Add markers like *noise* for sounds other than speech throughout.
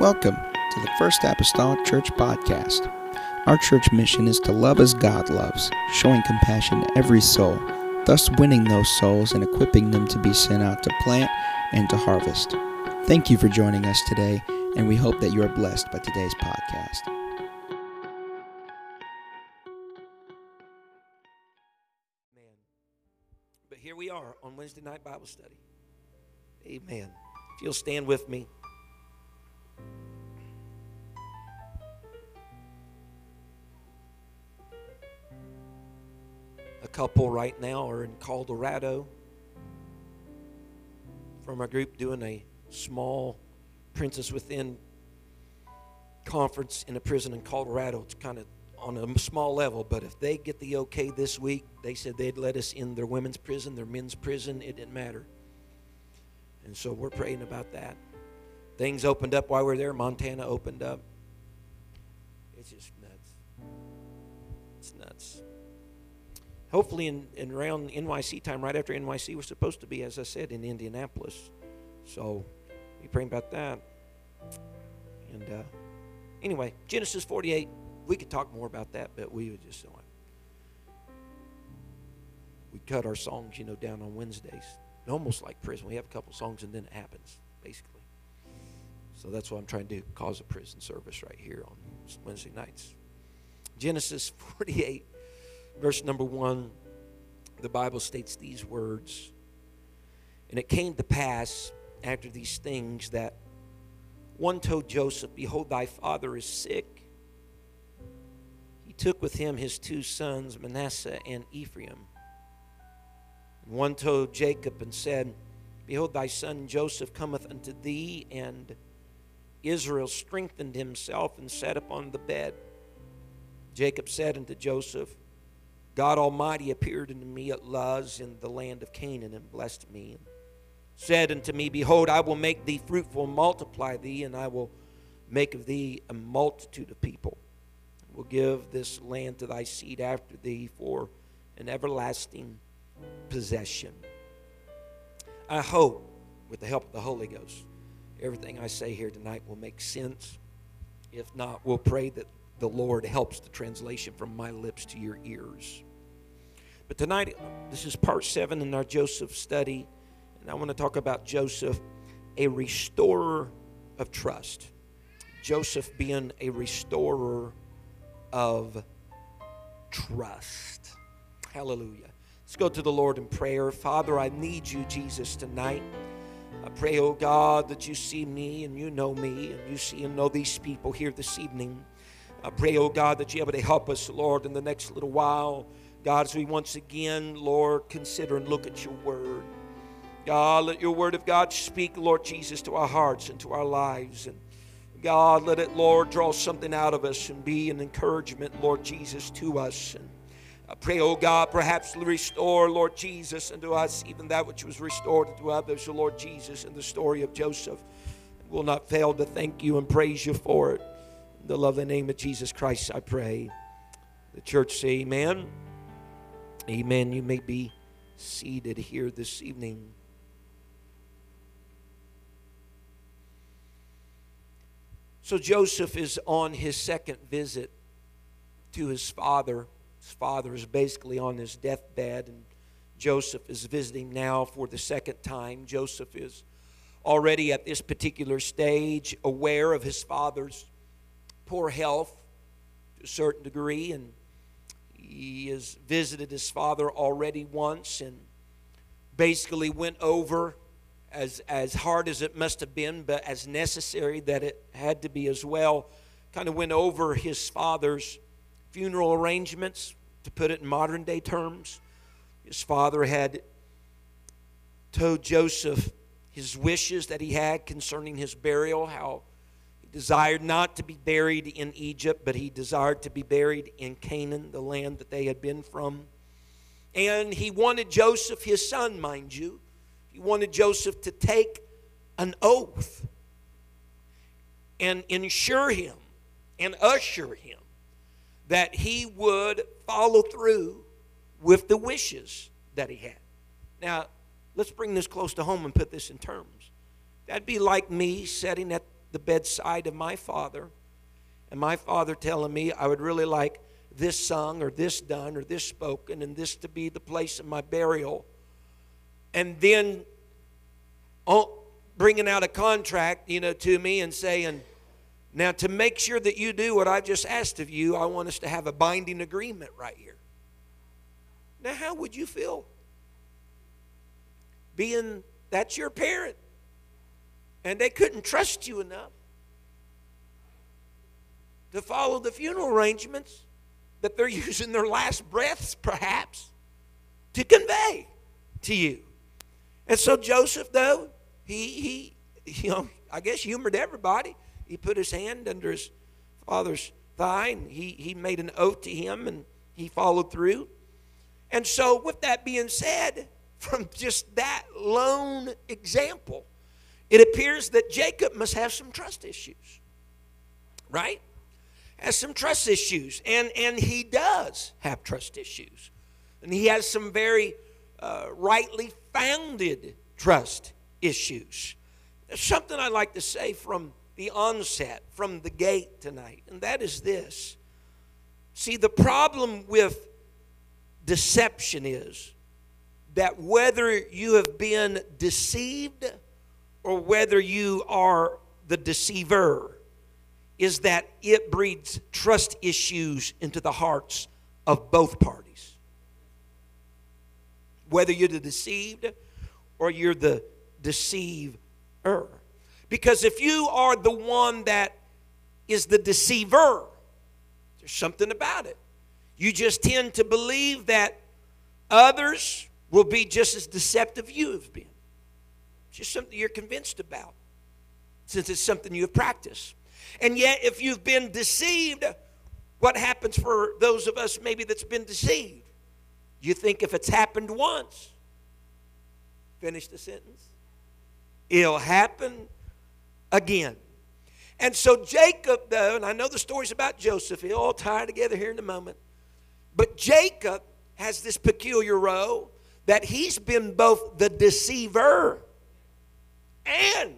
Welcome to the First Apostolic Church Podcast. Our church mission is to love as God loves, showing compassion to every soul, thus winning those souls and equipping them to be sent out to plant and to harvest. Thank you for joining us today, and we hope that you are blessed by today's podcast. But here we are on Wednesday night Bible study. Amen. If you'll stand with me. Couple right now are in Colorado from our group doing a small Princess Within conference in a prison in Colorado. It's kind of on a small level, but if they get the okay this week, they said they'd let us in their women's prison, their men's prison, it didn't matter. And so we're praying about that. Things opened up while we are there. Montana opened up. It's just Hopefully, in, in around NYC time, right after NYC, we're supposed to be, as I said, in Indianapolis. So be praying about that. And uh, anyway, Genesis 48 we could talk more about that, but we would just we cut our songs, you know, down on Wednesdays. Almost like prison. We have a couple songs and then it happens, basically. So that's what I'm trying to do, cause a prison service right here on Wednesday nights. Genesis 48, verse number 1, the Bible states these words. And it came to pass after these things that one told Joseph, Behold, thy father is sick He took with him his two sons, Manasseh and Ephraim. And one told Jacob and said, Behold, thy son Joseph cometh unto thee. And Israel strengthened himself and sat upon the bed. Jacob said unto Joseph, God Almighty appeared unto me at Luz in the land of Canaan and blessed me. And said unto me, Behold, I will make thee fruitful and multiply thee, and I will make of thee a multitude of people I will give this land to thy seed after thee for an everlasting possession. I hope, with the help of the Holy Ghost, everything I say here tonight will make sense. If not, we'll pray that the Lord helps the translation from my lips to your ears. But tonight, this is part seven in our Joseph study, and I want to talk about Joseph, a restorer of trust. Joseph being a restorer of trust. Hallelujah. Let's go to the Lord in prayer. Father, I need you, Jesus, tonight. I pray, oh God, that you see me and you know me and you see and know these people here this evening. I pray, oh God, that you're able to help us, Lord, in the next little while. God, as we once again, Lord, consider and look at your word. God, let your word of God speak, Lord Jesus, to our hearts and to our lives. And God, let it, Lord, draw something out of us and be an encouragement, Lord Jesus, to us. And I pray, oh God, perhaps restore, Lord Jesus, unto us even that which was restored to others, O Lord Jesus, in the story of Joseph. We'll not fail to thank you and praise you for it. The lovely name of Jesus Christ, I pray. The church say, Amen. Amen. You may be seated here this evening. So Joseph is on his second visit to his father. His father is basically on his deathbed, and Joseph is visiting now for the second time. Joseph is already at this particular stage aware of his father's poor health to a certain degree, and he has visited his father already once and basically went over as, as hard as it must have been, but as necessary that it had to be as well. Kind of went over his father's funeral arrangements, to put it in modern day terms. His father had told Joseph his wishes that he had concerning his burial, how desired not to be buried in Egypt, but he desired to be buried in Canaan, the land that they had been from. And he wanted Joseph, his son, mind you, he wanted Joseph to take an oath and ensure him and assure him that he would follow through with the wishes that he had. Now, let's bring this close to home and put this in terms. That'd be like me sitting at the bedside of my father, and my father telling me I would really like this sung or this done or this spoken and this to be the place of my burial. And then oh, bringing out a contract, you know, to me and saying, now to make sure that you do what I've just asked of you, I want us to have a binding agreement right here. Now, how would you feel? Being that's your parent, and they couldn't trust you enough to follow the funeral arrangements that they're *laughs* using their last breaths, perhaps, to convey to you. And so Joseph, though, he, he, *laughs* you know, I guess humored everybody. He put his hand under his father's thigh and he, he made an oath to him and he followed through. And so, with that being said, *laughs* from just that lone example, it appears that Jacob must have some trust issues, right? has some trust issues, and, and he does have trust issues. And he has some very uh, rightly founded trust issues. There's something I'd like to say from the onset, from the gate tonight, and that is this. See, the problem with deception is that whether you have been deceived or whether you are the deceiver, is that it breeds trust issues into the hearts of both parties. Whether you're the deceived or you're the deceiver. Because if you are the one that is the deceiver, there's something about it. You just tend to believe that others will be just as deceptive you have been. It's just something you're convinced about, since it's something you have practiced. And yet, if you've been deceived, what happens for those of us maybe that's been deceived? You think if it's happened once, finish the sentence, it'll happen again. And so Jacob, though, and I know the stories about Joseph, he'll all tie together here in a moment. But Jacob has this peculiar role that he's been both the deceiver and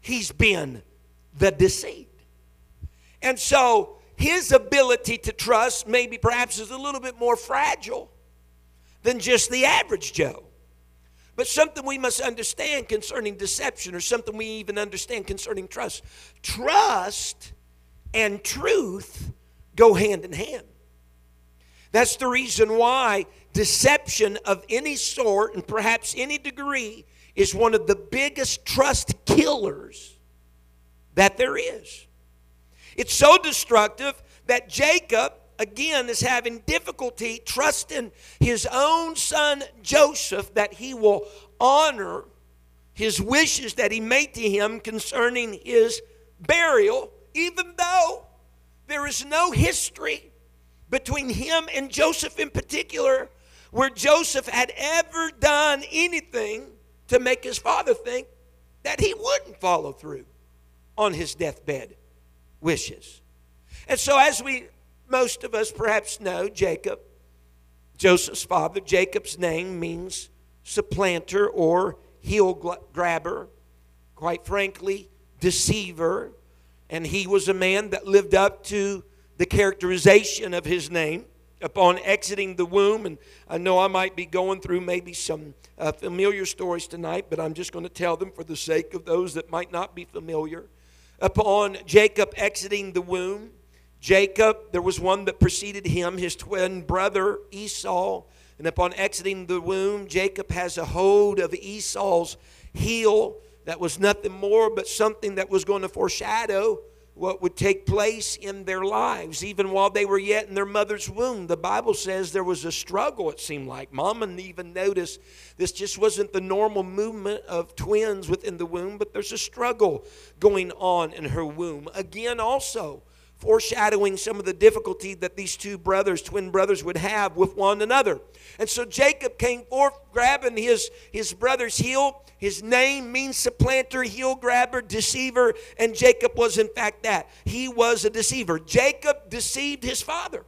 he's been the deceived. And so his ability to trust maybe perhaps is a little bit more fragile than just the average Joe. But something we must understand concerning deception, or something we even understand concerning trust. Trust and truth go hand in hand. That's the reason why deception of any sort and perhaps any degree is one of the biggest trust killers that there is. It's so destructive that Jacob, again, is having difficulty trusting his own son Joseph that he will honor his wishes that he made to him concerning his burial, even though there is no history between him and Joseph in particular where Joseph had ever done anything to make his father think that he wouldn't follow through on his deathbed wishes. And so, as we, most of us perhaps know, Jacob, Joseph's father, Jacob's name means supplanter or heel grabber, quite frankly, deceiver. And he was a man that lived up to the characterization of his name upon exiting the womb. And I know I might be going through maybe some uh, familiar stories tonight, but I'm just going to tell them for the sake of those that might not be familiar upon Jacob exiting the womb. Jacob, there was one that preceded him, his twin brother Esau. And upon exiting the womb, Jacob has a hold of Esau's heel that was nothing more but something that was going to foreshadow what would take place in their lives, even while they were yet in their mother's womb. The Bible says there was a struggle, it seemed like. Mama even noticed this just wasn't the normal movement of twins within the womb, but there's a struggle going on in her womb. Again, also, foreshadowing some of the difficulty that these two brothers, twin brothers, would have with one another. And so Jacob came forth, grabbing his, his brother's heel. His name means supplanter, heel grabber, deceiver, and Jacob was in fact that. He was a deceiver. Jacob deceived his father.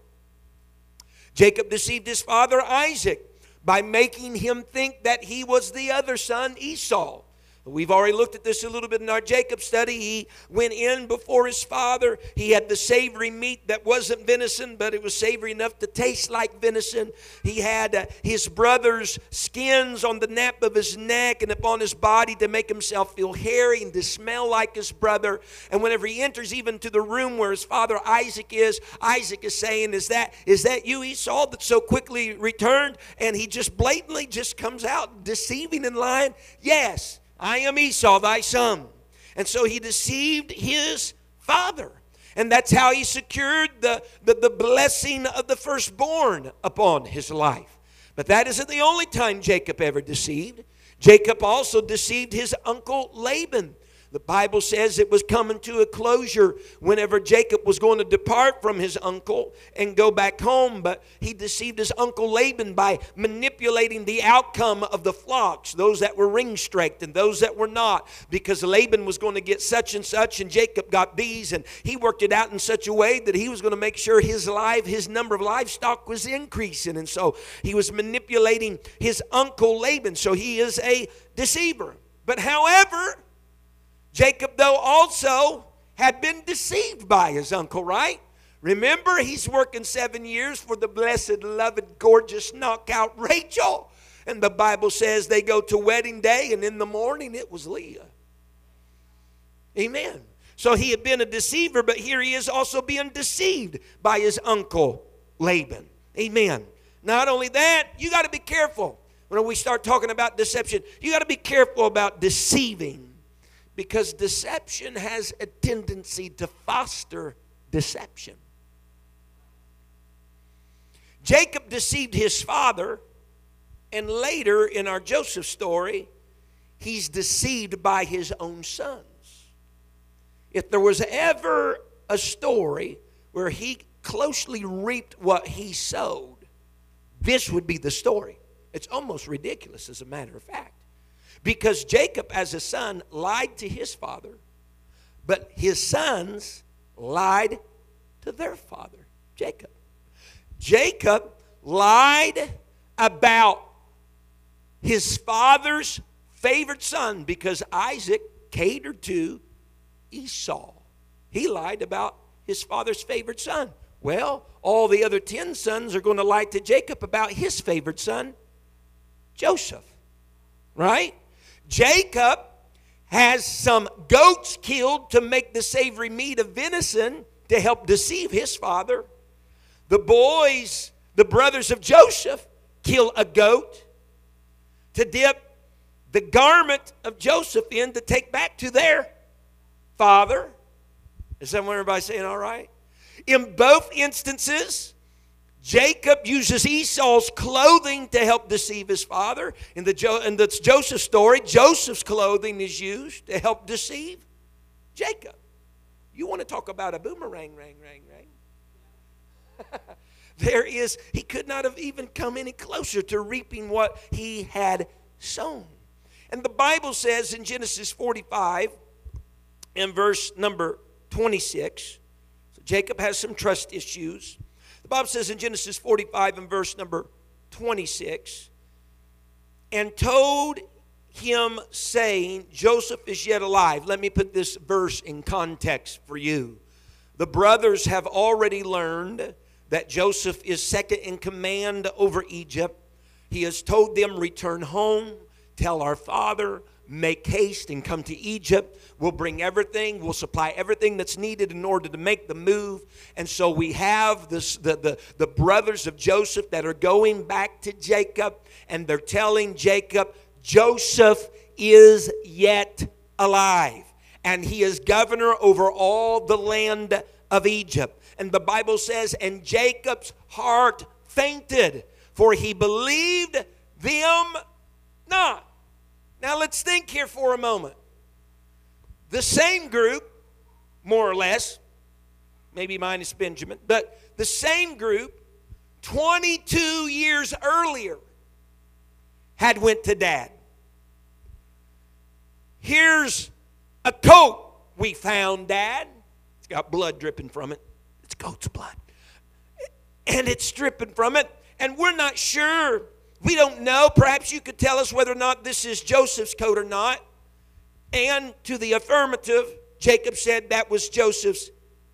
Jacob deceived his father Isaac by making him think that he was the other son, Esau. We've already looked at this a little bit in our Jacob study. He went in before his father. He had the savory meat that wasn't venison, but it was savory enough to taste like venison. He had uh, his brother's skins on the nape of his neck and upon his body to make himself feel hairy and to smell like his brother. And whenever he enters even to the room where his father Isaac is, Isaac is saying, Is that, is that you, Esau, that so quickly returned? And he just blatantly just comes out deceiving and lying. Yes. I am Esau, thy son. And so he deceived his father. And that's how he secured the, the, the, blessing of the firstborn upon his life. But that isn't the only time Jacob ever deceived. Jacob also deceived his uncle Laban. The Bible says it was coming to a closure whenever Jacob was going to depart from his uncle and go back home, but he deceived his uncle Laban by manipulating the outcome of the flocks, those that were ring straked and those that were not, because Laban was going to get such and such, and Jacob got these, and he worked it out in such a way that he was going to make sure his life, his number of livestock was increasing, and so he was manipulating his uncle Laban. So he is a deceiver. But however, Jacob, though, also had been deceived by his uncle, right? Remember, he's working seven years for the blessed, loved, gorgeous knockout Rachel. And the Bible says they go to wedding day, and in the morning it was Leah. Amen. So he had been a deceiver, but here he is also being deceived by his uncle Laban. Amen. Not only that, you got to be careful when we start talking about deception. You got to be careful about deceiving because deception has a tendency to foster deception. Jacob deceived his father, and later in our Joseph story, he's deceived by his own sons. If there was ever a story where he closely reaped what he sowed, this would be the story. It's almost ridiculous, as a matter of fact. Because Jacob, as a son, lied to his father, but his sons lied to their father, Jacob. Jacob lied about his father's favorite son because Isaac catered to Esau. He lied about his father's favorite son. Well, all the other 10 sons are going to lie to Jacob about his favorite son, Joseph. Right? Jacob has some goats killed to make the savory meat of venison to help deceive his father. The boys, the brothers of Joseph, kill a goat to dip the garment of Joseph in to take back to their father. Is that what everybody's saying all right? In both instances, Jacob uses Esau's clothing to help deceive his father. In the, jo- in the Joseph story, Joseph's clothing is used to help deceive Jacob. You want to talk about a boomerang, rang, rang, rang? *laughs* there is, he could not have even come any closer to reaping what he had sown. And the Bible says in Genesis 45, in verse number 26, so Jacob has some trust issues. Bible says in Genesis 45 and verse number 26, and told him, saying, Joseph is yet alive. Let me put this verse in context for you. The brothers have already learned that Joseph is second in command over Egypt. He has told them, Return home, tell our father, make haste and come to Egypt. We'll bring everything, we'll supply everything that's needed in order to make the move. And so we have this, the, the, the brothers of Joseph that are going back to Jacob, and they're telling Jacob, Joseph is yet alive, and he is governor over all the land of Egypt. And the Bible says, and Jacob's heart fainted, for he believed them not. Now let's think here for a moment. The same group, more or less, maybe minus Benjamin, but the same group 22 years earlier had went to dad. Here's a coat we found, dad. It's got blood dripping from it. It's goat's blood. And it's dripping from it. And we're not sure we don't know. Perhaps you could tell us whether or not this is Joseph's coat or not. And to the affirmative, Jacob said that was Joseph's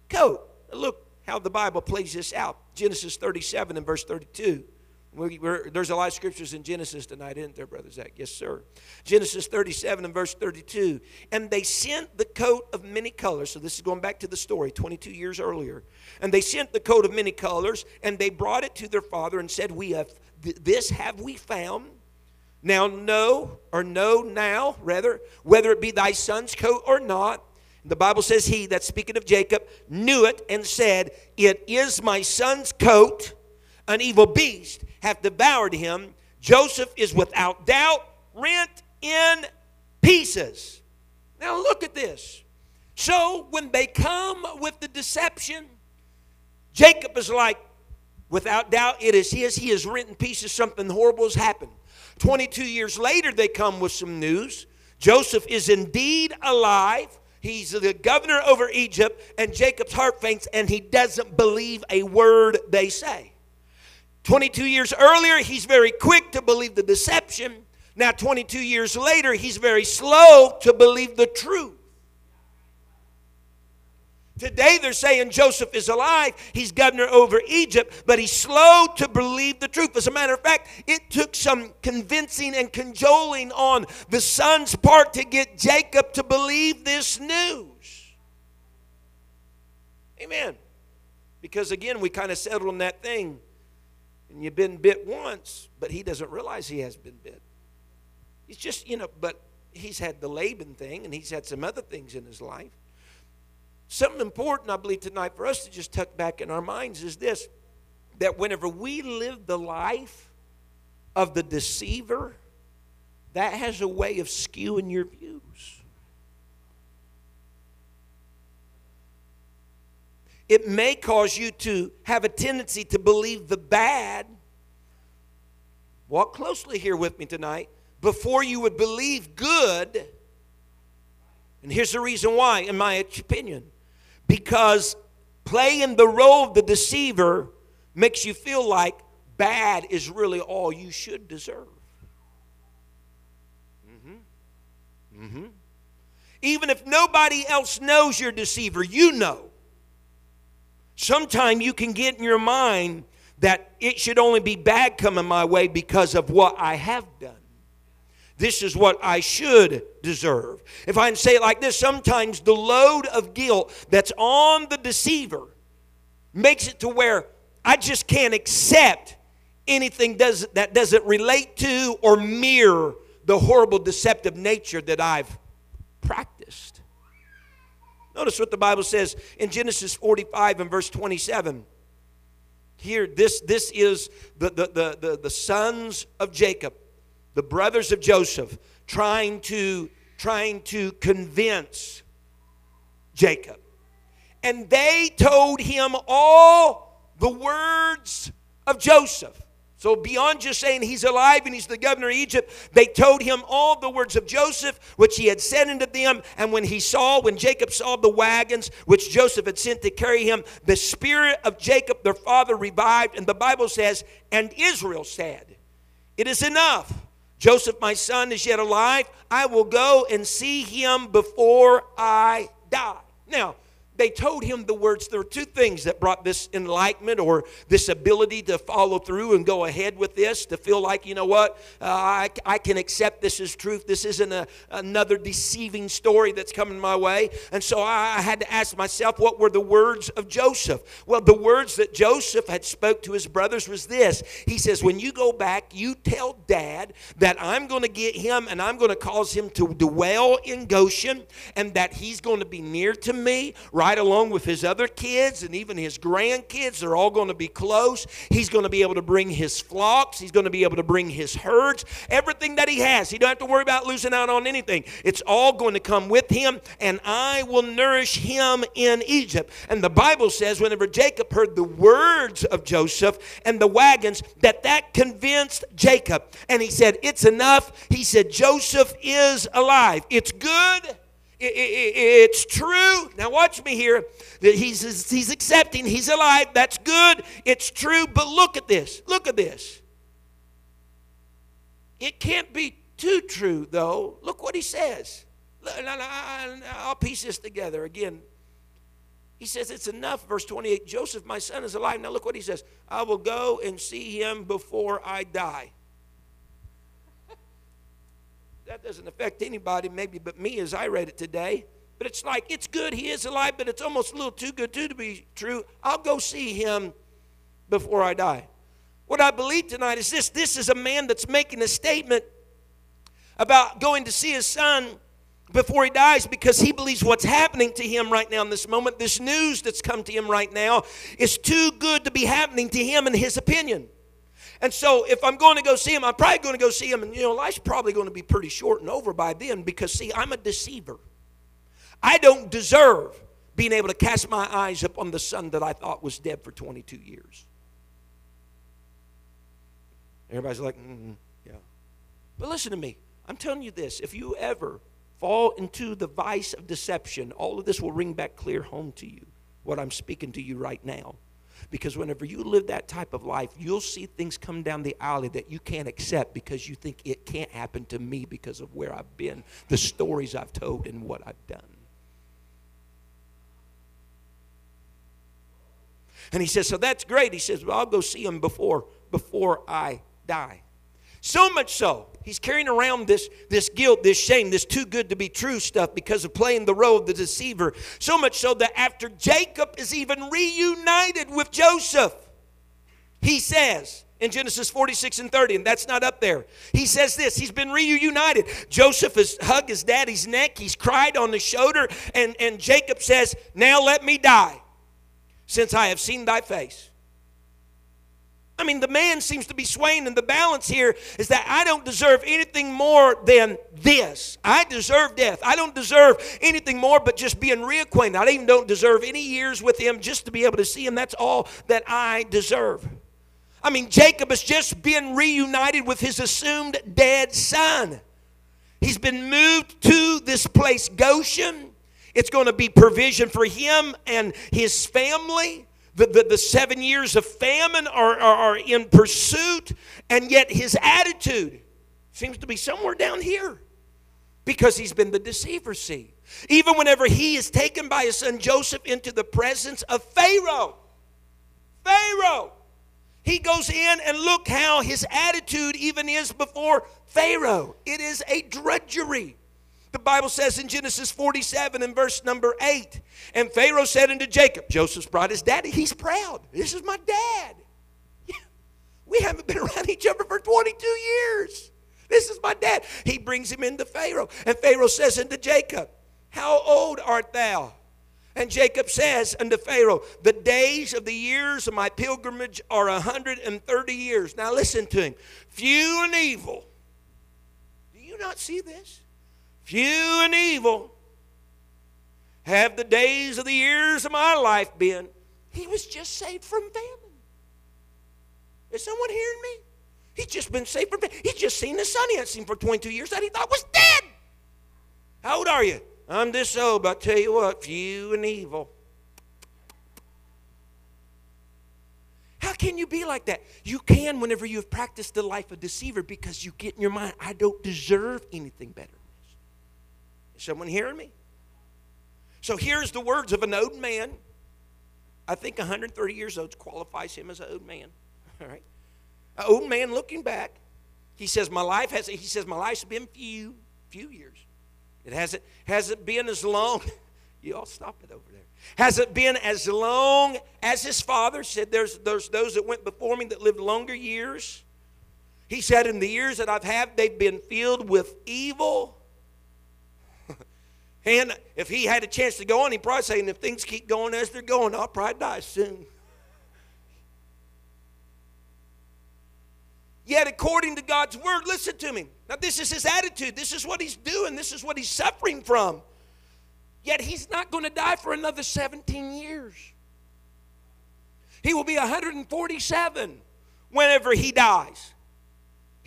coat. Look how the Bible plays this out. Genesis 37 and verse 32. We, there's a lot of scriptures in Genesis tonight, isn't there, Brother Zach? Yes, sir. Genesis 37 and verse 32. And they sent the coat of many colors. So this is going back to the story 22 years earlier. And they sent the coat of many colors, and they brought it to their father and said, We have this have we found. Now know, or know now, rather, whether it be thy son's coat or not. The Bible says he, that's speaking of Jacob, knew it and said, It is my son's coat. An evil beast hath devoured him. Joseph is without doubt rent in pieces. Now look at this. So when they come with the deception, Jacob is like, without doubt, it is his. He has written pieces. Something horrible has happened. 22 years later, they come with some news. Joseph is indeed alive. He's the governor over Egypt, and Jacob's heart faints, and he doesn't believe a word they say. 22 years earlier, he's very quick to believe the deception. Now, 22 years later, he's very slow to believe the truth. Today they're saying Joseph is alive. He's governor over Egypt, but he's slow to believe the truth. As a matter of fact, it took some convincing and cajoling on the son's part to get Jacob to believe this news. Amen. Because again, we kind of settled on that thing. And you've been bit once, but he doesn't realize he has been bit. He's just, you know, but he's had the Laban thing and he's had some other things in his life. Something important, I believe, tonight for us to just tuck back in our minds is this that whenever we live the life of the deceiver, that has a way of skewing your views. It may cause you to have a tendency to believe the bad. Walk closely here with me tonight before you would believe good. And here's the reason why, in my opinion because playing the role of the deceiver makes you feel like bad is really all you should deserve. Mm-hmm. Mm-hmm. Even if nobody else knows you're a deceiver, you know. Sometime you can get in your mind that it should only be bad coming my way because of what I have done. This is what I should deserve. If I can say it like this, sometimes the load of guilt that's on the deceiver makes it to where I just can't accept anything does, that doesn't relate to or mirror the horrible deceptive nature that I've practiced. Notice what the Bible says in Genesis 45 and verse 27. Here, this, this is the, the, the, the, the sons of Jacob the brothers of Joseph trying to trying to convince Jacob. And they told him all the words of Joseph. So, beyond just saying he's alive and he's the governor of Egypt, they told him all the words of Joseph, which he had said unto them. And when he saw, when Jacob saw the wagons which Joseph had sent to carry him, the spirit of Jacob, their father, revived. And the Bible says, And Israel said, It is enough. Joseph, my son, is yet alive. I will go and see him before I die. Now, they told him the words. There were two things that brought this enlightenment or this ability to follow through and go ahead with this, to feel like, you know what, uh, I, I can accept this as truth. This isn't a, another deceiving story that's coming my way. And so I, I had to ask myself, what were the words of Joseph? Well, the words that Joseph had spoke to his brothers was this. He says, when you go back, you tell dad that I'm going to get him and I'm going to cause him to dwell in Goshen and that he's going to be near to me, right? Right along with his other kids and even his grandkids. They're all going to be close. He's going to be able to bring his flocks, he's going to be able to bring his herds, everything that he has. He don't have to worry about losing out on anything. It's all going to come with him, and I will nourish him in Egypt. And the Bible says, whenever Jacob heard the words of Joseph and the wagons, that that convinced Jacob. And he said, It's enough. He said, Joseph is alive. It's good it's true. Now, watch me here. That He's, he's accepting, he's alive. That's good. It's true. But look at this. Look at this. It can't be too true, though. Look what he says. I'll piece this together again. He says, It's enough. Verse 28 Joseph, my son, is alive. Now look what he says I will go and see him before I die. That doesn't affect anybody, maybe but me as I read it today. But it's like, it's good, he is alive, but it's almost a little too good too to be true. I'll go see him before I die. What I believe tonight is this this is a man that's making a statement about going to see his son before he dies because he believes what's happening to him right now in this moment, this news that's come to him right now, is too good to be happening to him in his opinion. And so if I'm going to go see him, I'm probably going to go see him, and you know, life's probably going to be pretty short and over by then because, see, I'm a deceiver. I don't deserve being able to cast my eyes upon the son that I thought was dead for 22 years. Everybody's like, mm, yeah. But listen to me. I'm telling you this if you ever fall into the vice of deception, all of this will ring back clear home to you, what I'm speaking to you right now. Because whenever you live that type of life, you'll see things come down the alley that you can't accept because you think it can't happen to me because of where I've been, the stories I've told, and what I've done. And he says, So that's great. He says, Well, I'll go see him before, before I die. So much so, he's carrying around this, this guilt, this shame, this too good to be true stuff because of playing the role of the deceiver. So much so that after Jacob is even reunited with Joseph, he says, in Genesis 46 and 30, and that's not up there. He says this He's been reunited. Joseph has hugged his daddy's neck, he's cried on the shoulder, and, and Jacob says, Now let me die, since I have seen thy face. I mean, the man seems to be swaying, and the balance here is that I don't deserve anything more than this. I deserve death. I don't deserve anything more but just being reacquainted. I even don't deserve any years with him just to be able to see him. That's all that I deserve. I mean, Jacob has just been reunited with his assumed dead son. He's been moved to this place, Goshen. It's going to be provision for him and his family. The, the, the, seven years of famine are, are, are in pursuit, and yet his attitude seems to be somewhere down here because he's been the deceiver, see. Even whenever he is taken by his son Joseph into the presence of Pharaoh, Pharaoh, he goes in and look how his attitude even is before Pharaoh. It is a drudgery. The Bible says in Genesis 47 and verse number 8, and Pharaoh said unto Jacob, Joseph's brought his daddy, he's proud. This is my dad. *laughs* We haven't been around each other for 22 years. This is my dad. He brings him into Pharaoh. And Pharaoh says unto Jacob, How old art thou? And Jacob says unto Pharaoh, The days of the years of my pilgrimage are a 130 years. Now listen to him. Few and evil. Do you not see this? Few and evil have the days of the years of my life been. He was just saved from famine. Is someone hearing me? He's just been saved from famine. He's just seen the son he hadn't seen for 22 years that he thought was dead. How old are you? I'm this old, but I tell you what, few and evil. How can you be like that? You can whenever you've practiced the life of deceiver because you get in your mind, I don't deserve anything better. Someone hearing me? So here's the words of an old man. I think 130 years old qualifies him as an old man. *laughs* All right. An old man looking back. He says, My life has he says, My life's been few, few years. It hasn't hasn't been as long. *laughs* You all stop it over there. Has it been as long as his father said? There's, there's those that went before me that lived longer years. He said, In the years that I've had, they've been filled with evil and if he had a chance to go on, he'd probably say, and if things keep going as they're going, I'll probably die soon. Yet, according to God's word, listen to me. Now, this is his attitude. This is what he's doing. This is what he's suffering from. Yet, he's not going to die for another 17 years. He will be 147 whenever he dies.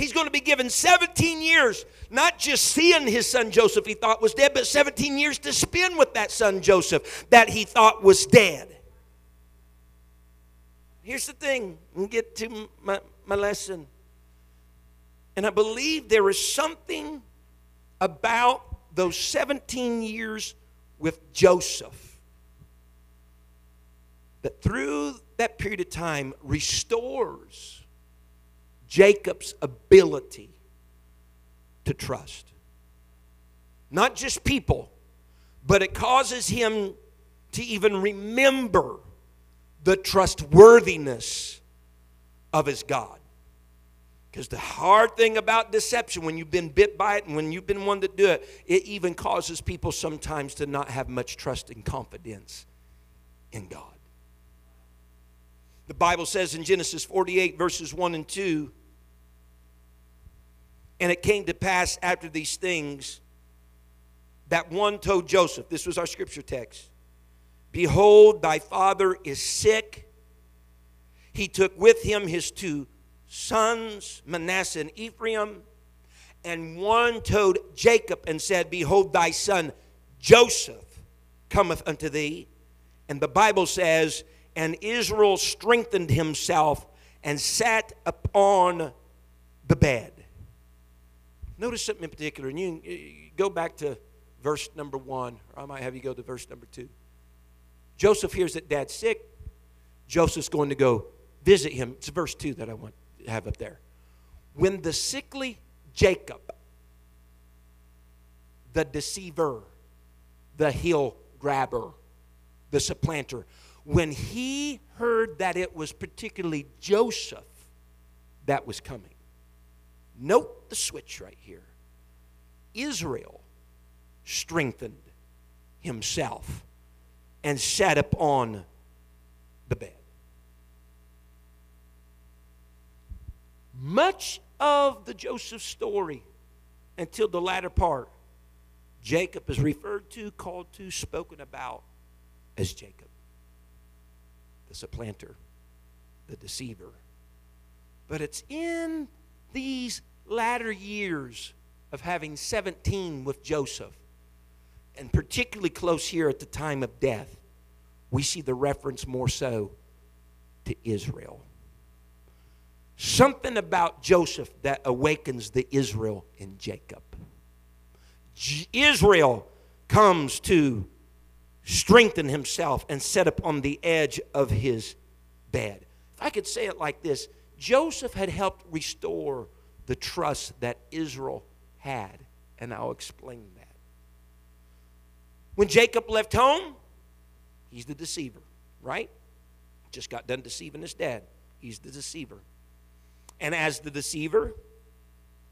He's going to be given 17 years, not just seeing his son Joseph he thought was dead, but 17 years to spend with that son Joseph that he thought was dead. Here's the thing, and get to my, my lesson. And I believe there is something about those 17 years with Joseph, that through that period of time restores Jacob's ability to trust. Not just people, but it causes him to even remember the trustworthiness of his God. Because the hard thing about deception, when you've been bit by it and when you've been one to do it, it even causes people sometimes to not have much trust and confidence in God. The Bible says in Genesis 48, verses 1 and 2, and it came to pass after these things that one told Joseph, this was our scripture text, Behold, thy father is sick. He took with him his two sons, Manasseh and Ephraim. And one told Jacob and said, Behold, thy son Joseph cometh unto thee. And the Bible says, And Israel strengthened himself and sat upon the bed. Notice something in particular, and you, you eh, go back to verse number one, or I might have you go to verse number two. Joseph hears that dad's sick. Joseph's going to go visit him. It's verse 2 that I want to have up there. When the sickly Jacob, the deceiver, the heel grabber, the supplanter, when he heard that it was particularly Joseph that was coming, note the switch right here. Israel strengthened himself and sat upon the bed. Much of the Joseph story until the latter part, Jacob is referred to, called to, spoken about as Jacob, the supplanter, the deceiver. But it's in these latter years of having 17 with Joseph and particularly close here at the time of death, we see the reference more so to Israel. Something about Joseph that awakens the Israel in Jacob. J- Israel comes to strengthen himself and set upon the edge of his bed. If I could say it like this Joseph had helped restore the trust that Israel had, and I'll explain that. When Jacob left home, he's the deceiver, right? Just got done deceiving his dad. He's the deceiver. And as the deceiver,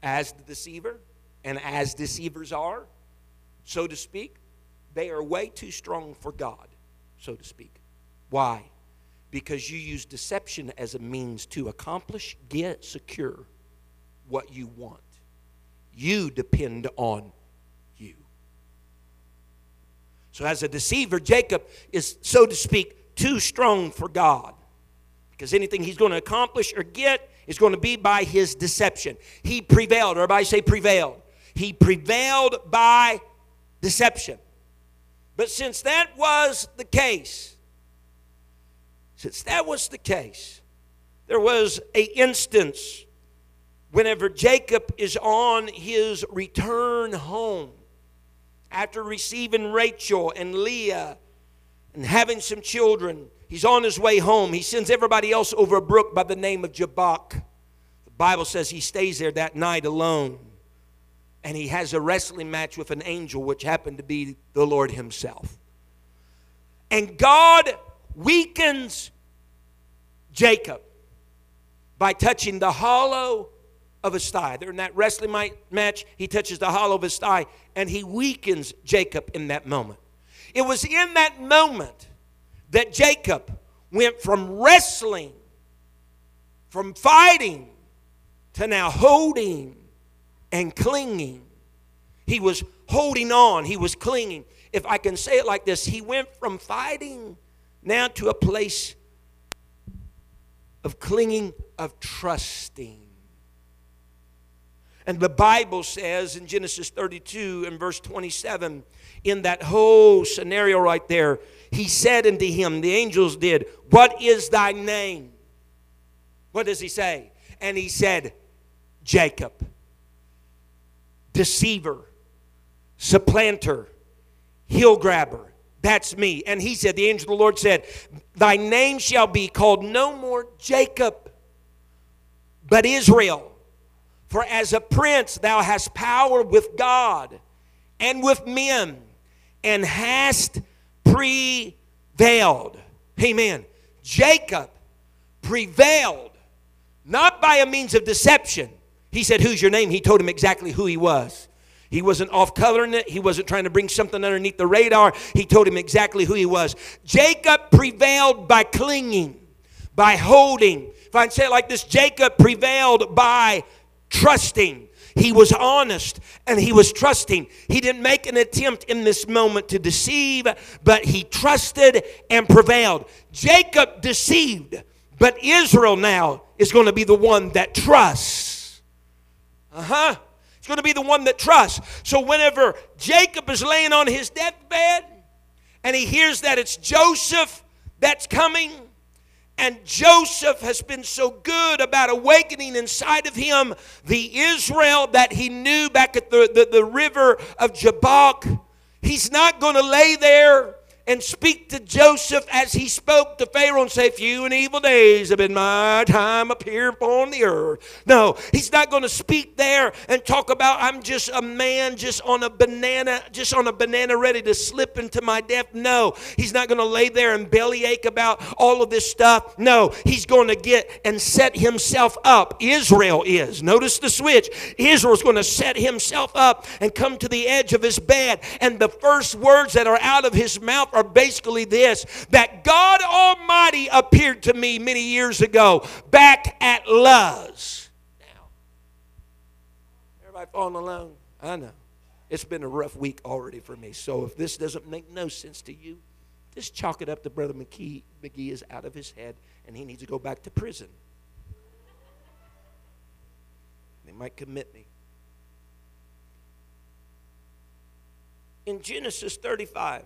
as the deceiver, and as deceivers are, so to speak, they are way too strong for God, so to speak. Why? Because you use deception as a means to accomplish, get, secure what you want. You depend on you. so, as a deceiver, Jacob is, so to speak, too strong for God. Because anything he's going to accomplish or get is going to be by his deception. He prevailed. Everybody say prevailed. He prevailed by deception. But since that was the case, since that was the case, there was a instance whenever Jacob is on his return home after receiving Rachel and Leah and having some children, he's on his way home. He sends everybody else over a brook by the name of Jabbok. The Bible says he stays there that night alone. And he has a wrestling match with an angel, which happened to be the Lord himself. And God weakens Jacob by touching the hollow of his thigh. They're in that wrestling match. He touches the hollow of his thigh and he weakens Jacob in that moment. It was in that moment that Jacob went from wrestling, from fighting, to now holding and clinging. He was holding on, he was clinging. If I can say it like this, he went from fighting now to a place of clinging, of trusting. And the Bible says in Genesis 32 and verse 27, in that whole scenario right there, he said unto him, the angels did, What is thy name? What does he say? And he said, Jacob, deceiver, supplanter, heel grabber. That's me. And he said, The angel of the Lord said, Thy name shall be called no more Jacob, but Israel. For as a prince thou hast power with God and with men, and hast prevailed. Amen. Jacob prevailed, not by a means of deception. He said, Who's your name? He told him exactly who he was. He wasn't off coloring it. He wasn't trying to bring something underneath the radar. He told him exactly who he was. Jacob prevailed by clinging, by holding. If I say it like this, Jacob prevailed by trusting. He was honest and he was trusting. He didn't make an attempt in this moment to deceive, but he trusted and prevailed. Jacob deceived, but Israel now is going to be the one that trusts. Uh huh. It's going to be the one that trusts. So whenever Jacob is laying on his deathbed and he hears that it's Joseph that's coming, and Joseph has been so good about awakening inside of him the Israel that he knew back at the, the, the river of Jabbok. He's not going to lay there and speak to Joseph as he spoke to Pharaoh and say, Few and evil days have been my time up here upon the earth. No, he's not going to speak there and talk about, I'm just a man just on a banana, just on a banana ready to slip into my death. No, he's not going to lay there and bellyache about all of this stuff. No, he's going to get and set himself up. Israel is. Notice the switch. Israel's going to set himself up and come to the edge of his bed. And the first words that are out of his mouth are basically this that God Almighty appeared to me many years ago back at Luz. Now, everybody falling alone? I know. It's been a rough week already for me. So if this doesn't make no sense to you, just chalk it up to Brother McGee. McGee is out of his head and he needs to go back to prison. They might commit me. In Genesis 35,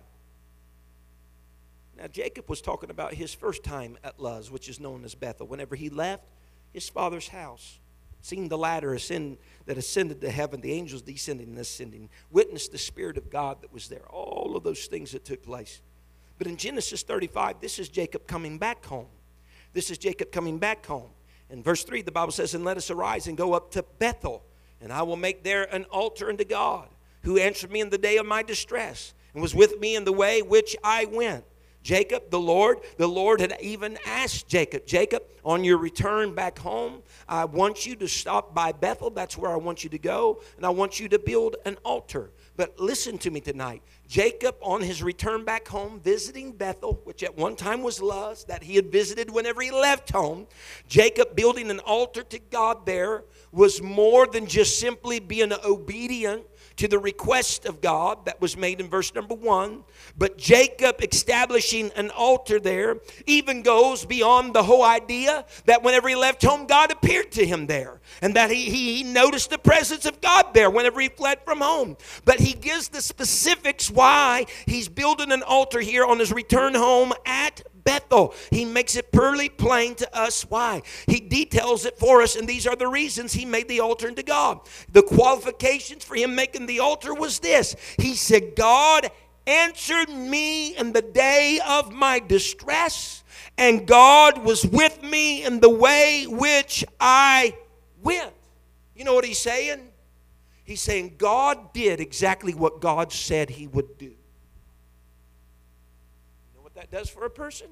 now, Jacob was talking about his first time at Luz, which is known as Bethel. Whenever he left his father's house, seen the ladder ascend, that ascended to heaven, the angels descending and ascending, witnessed the Spirit of God that was there, all of those things that took place. But in Genesis 35, this is Jacob coming back home. This is Jacob coming back home. In verse 3, the Bible says, And let us arise and go up to Bethel, and I will make there an altar unto God, who answered me in the day of my distress, and was with me in the way which I went. Jacob, the Lord, the Lord had even asked Jacob, Jacob, on your return back home, I want you to stop by Bethel. That's where I want you to go. And I want you to build an altar. But listen to me tonight. Jacob, on his return back home, visiting Bethel, which at one time was Luz, that he had visited whenever he left home, Jacob building an altar to God there was more than just simply being obedient to the request of God that was made in verse number one. But Jacob establishing an altar there even goes beyond the whole idea that whenever he left home, God appeared to him there and that he, he, noticed the presence of God there whenever he fled from home. But he gives the specifics why he's building an altar here on his return home at Bethel. He makes it purely plain to us why. He details it for us, and these are the reasons he made the altar unto God. The qualifications for him making the altar was this He said, God answered me in the day of my distress, and God was with me in the way which I went. You know what he's saying? He's saying God did exactly what God said he would do You know what that does for a person?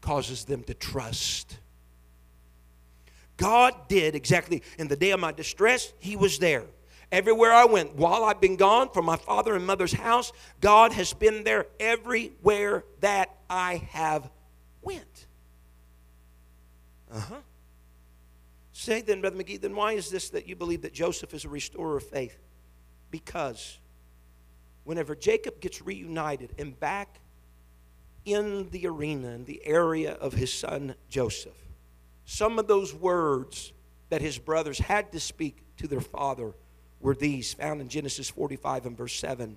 Causes them to trust. God did exactly in the day of my distress, He was there. Everywhere I went, while I've been gone from my father and mother's house, God has been there everywhere that I have went. Uh huh. Say then, Brother McGee, then why is this that you believe that Joseph is a restorer of faith? Because whenever Jacob gets reunited and back in the arena, in the area of his son Joseph. Some of those words that his brothers had to speak to their father were these, found in Genesis 45 and verse 7.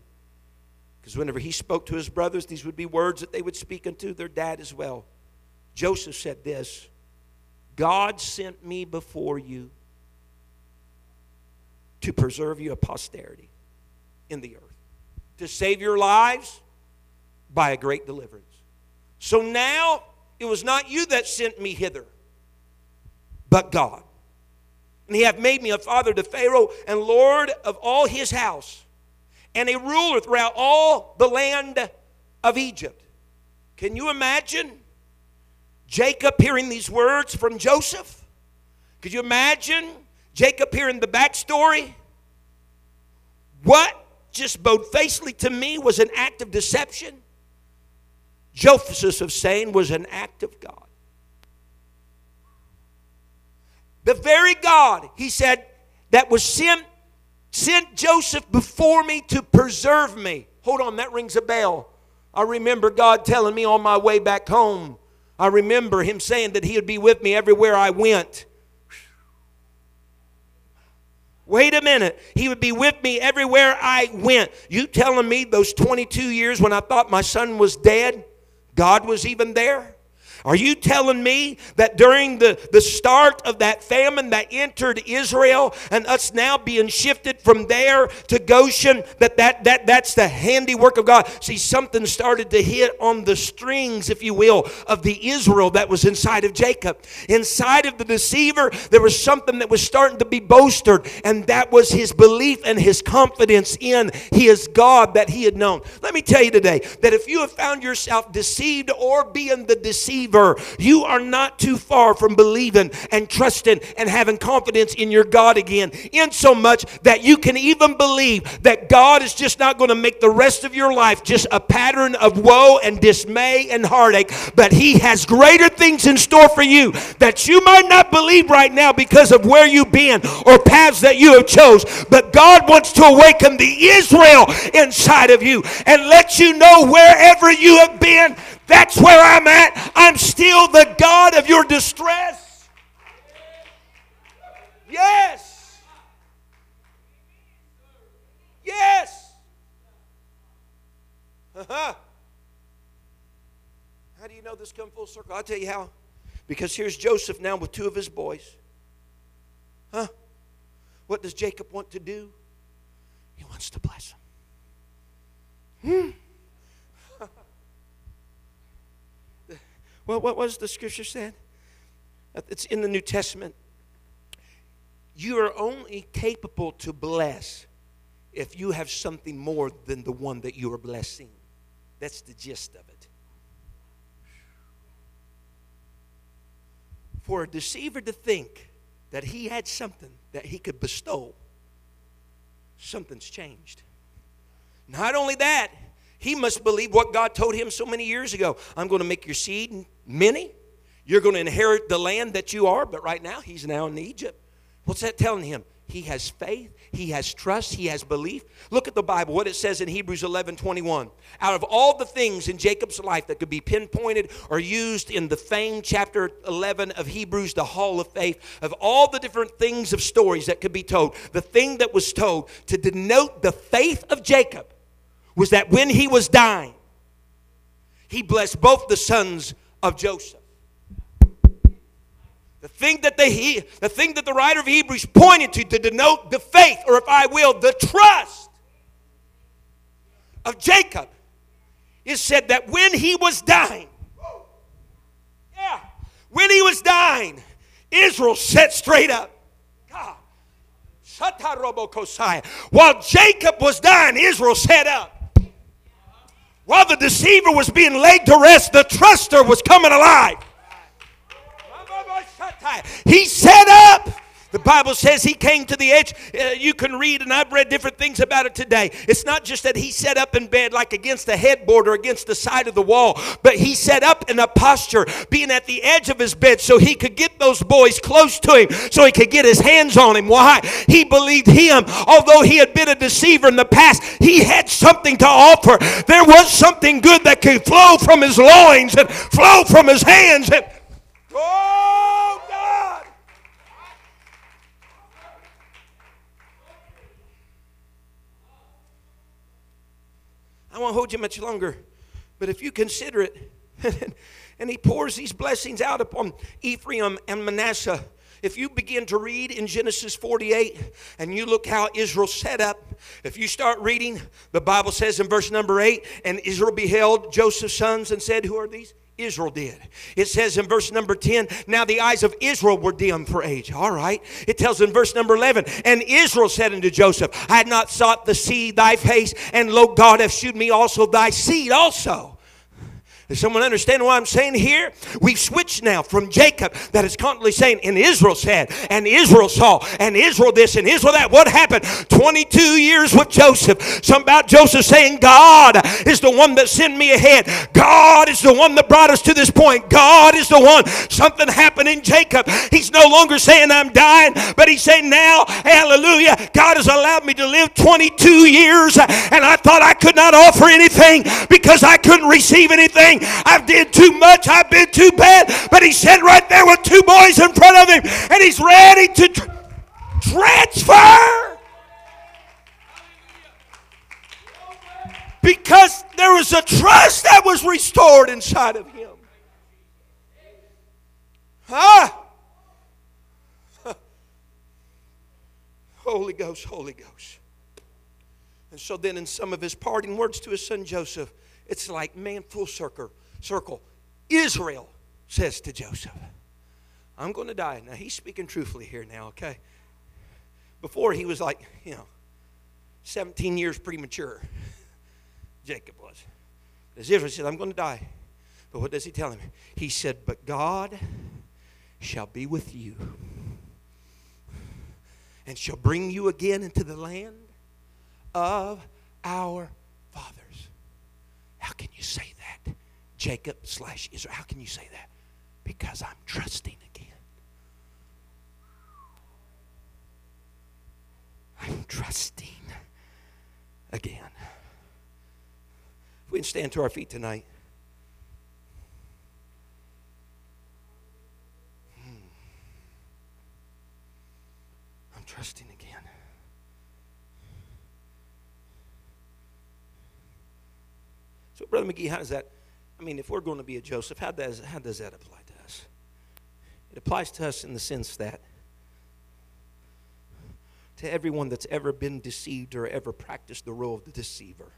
Because whenever he spoke to his brothers, these would be words that they would speak unto their dad as well. Joseph said this God sent me before you to preserve you a posterity in the earth. to save your lives by a great deliverance. So now it was not you that sent me hither, but God. And he hath made me a father to Pharaoh and Lord of all his house, and a ruler throughout all the land of Egypt. Can you imagine Jacob hearing these words from Joseph? Could you imagine Jacob hearing the backstory? What just bowed facely to me was an act of deception. Joseph of saying was an act of God. The very God, he said, that was sent, sent Joseph before me to preserve me. Hold on, that rings a bell. I remember God telling me on my way back home. I remember Him saying that He would be with me everywhere I went. Wait a minute. He would be with me everywhere I went. You telling me those 22 years when I thought my son was dead, God was even there? Are you telling me that during the, the start of that famine that entered Israel and us now being shifted from there to Goshen, that, that, that that's the handiwork of God? See, something started to hit on the strings, if you will, of the Israel that was inside of Jacob. Inside of the deceiver, there was something that was starting to be bolstered, and that was his belief and his confidence in his God that he had known. Let me tell you today that if you have found yourself deceived or being the deceiver, believer, you are not too far from believing and trusting and having confidence in your God again. In so much that you can even believe that God is just not going to make the rest of your life just a pattern of woe and dismay and heartache, but He has greater things in store for you that you might not believe right now because of where you've been or paths that you have chose. But God wants to awaken the Israel inside of you and let you know wherever you have been that's where I'm at. I'm still the God of your distress. Yes. Yes. Uh-huh. How do you know this come full circle? I'll tell you how. Because here's Joseph now with two of his boys. Huh? What does Jacob want to do? He wants to bless them. Hmm. Well, what was the scripture said? Uh, it's in the New Testament. You are only capable to bless if you have something more than the one that you are blessing. That's the gist of it. For a deceiver to think that he had something that he could bestow, something's changed. Not only that, he must believe what God told him so many years ago. I'm going to make your seed many. You're going to inherit the land that you are, but right now he's now in Egypt. What's that telling him? He has faith, he has trust, he has belief. Look at the Bible, what it says in Hebrews 11 21. Out of all the things in Jacob's life that could be pinpointed or used in the famed chapter 11 of Hebrews, the Hall of Faith, of all the different things of stories that could be told, the thing that was told to denote the faith of Jacob was that when he was dying, he blessed both the sons of Joseph. The thing that the, the thing that the writer of Hebrews pointed to to denote the faith, or if I will, the trust of Jacob, is said that when he was dying, yeah, when he was dying, Israel sat straight up. While Jacob was dying, Israel sat up. While the deceiver was being laid to rest, the truster was coming alive. He set up the Bible says he came to the edge. Uh, you can read, and I've read different things about it today. It's not just that he sat up in bed like against the headboard or against the side of the wall, but he sat up in a posture, being at the edge of his bed so he could get those boys close to him, so he could get his hands on him. Why? He believed him. Although he had been a deceiver in the past, he had something to offer. There was something good that could flow from his loins and flow from his hands. And, oh, God. Won't hold you much longer, but if you consider it, *laughs* and he pours these blessings out upon Ephraim and Manasseh, If you begin to read in Genesis 48 and you look how Israel set up, if you start reading, the Bible says in verse number 8, and Israel beheld Joseph's sons and said, Who are these? Israel did. It says in verse number 10, now the eyes of Israel were dim for age. All right. It tells in verse number 11, and Israel said unto Joseph, I had not sought the seed thy face, and lo, God hath shewed me also thy seed also. Does someone understand what I'm saying here? We've switched now from Jacob that is constantly saying, and Israel said, and Israel saw, and Israel this, and Israel that. What happened? 22 years with Joseph. Some about Joseph saying, God is the one that sent me ahead. God is the one that brought us to this point. God is the one. Something happened in Jacob. He's no longer saying, I'm dying, but he's saying, now, hallelujah, God has allowed me to live 22 years, and I thought I could not offer anything because I couldn't receive anything. I've did too much. I've been too bad. But he's sitting right there with two boys in front of him, and he's ready to tr- transfer. Because there was a trust that was restored inside of him. Ah! Holy Ghost, Holy Ghost. And so then, in some of his parting words to his son Joseph, it's like, man, full circle. Circle. Israel says to Joseph, I'm going to die. Now, he's speaking truthfully here now, okay? Before, he was like, you know, 17 years premature. *laughs* Jacob was. As Israel said, I'm going to die. But what does he tell him? He said, But God shall be with you and shall bring you again into the land of our you say that? Jacob slash Israel. How can you say that? Because I'm trusting again. I'm trusting again. If we can stand to our feet tonight. Hmm. I'm trusting So, Brother McGee, how does that, I mean, if we're going to be a Joseph, how does, how does that apply to us? It applies to us in the sense that to everyone that's ever been deceived or ever practiced the role of the deceiver,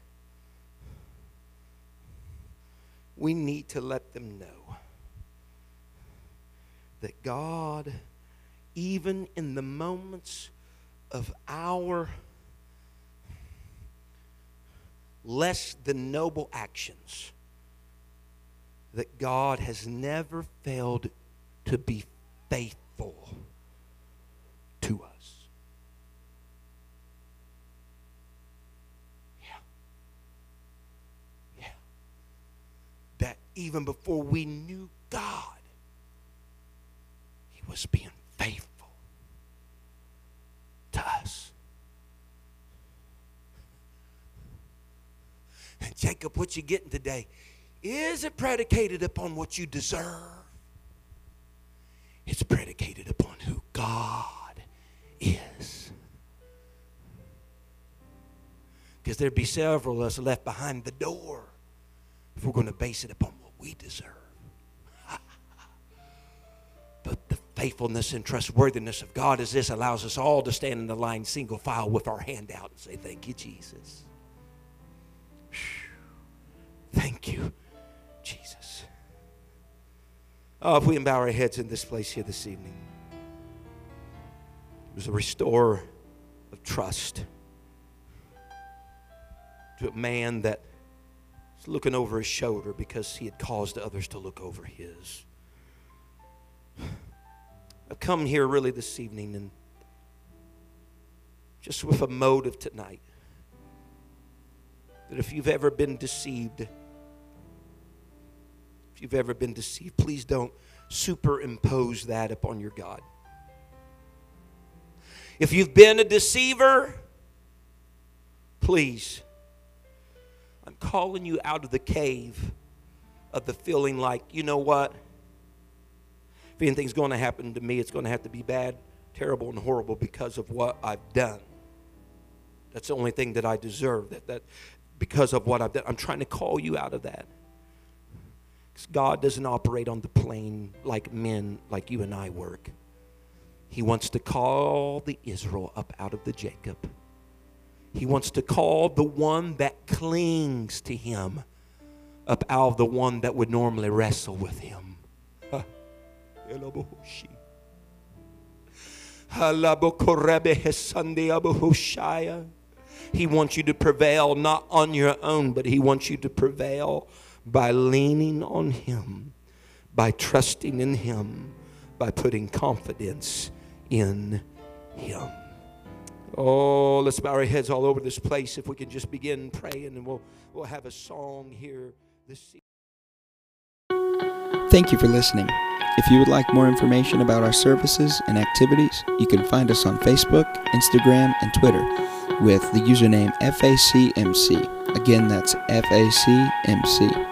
we need to let them know that God, even in the moments of our less than noble actions that God has never failed to be faithful to us. Yeah. Yeah. That even before we knew God, He was being faithful to us. Jacob, what you're getting today? Is it predicated upon what you deserve? It's predicated upon who God is. Because there'd be several of us left behind the door if we're going to base it upon what we deserve. *laughs* but the faithfulness and trustworthiness of God as this allows us all to stand in the line single file with our hand out and say, Thank you, Jesus. Thank you, Jesus. Oh, if we can bow our heads in this place here this evening. It was a restorer of trust to a man that was looking over his shoulder because he had caused others to look over his. I've come here really this evening and just with a motive tonight that if you've ever been deceived, you've ever been deceived, please don't superimpose that upon your God. If you've been a deceiver, please, I'm calling you out of the cave of the feeling like, you know what? If anything's going to happen to me, it's going to have to be bad, terrible, and horrible because of what I've done. That's the only thing that I deserve. That, that because of what I've done. I'm trying to call you out of that. God doesn't operate on the plane like men like you and I work. He wants to call the Israel up out of the Jacob. He wants to call the one that clings to him up out of the one that would normally wrestle with him. He wants you to prevail not on your own, but he wants you to prevail by leaning on him, by trusting in him, by putting confidence in him. Oh, let's bow our heads all over this place. If we can just begin praying, and we'll, we'll have a song here this evening. Thank you for listening. If you would like more information about our services and activities, you can find us on Facebook, Instagram, and Twitter with the username FACMC. Again, that's FACMC.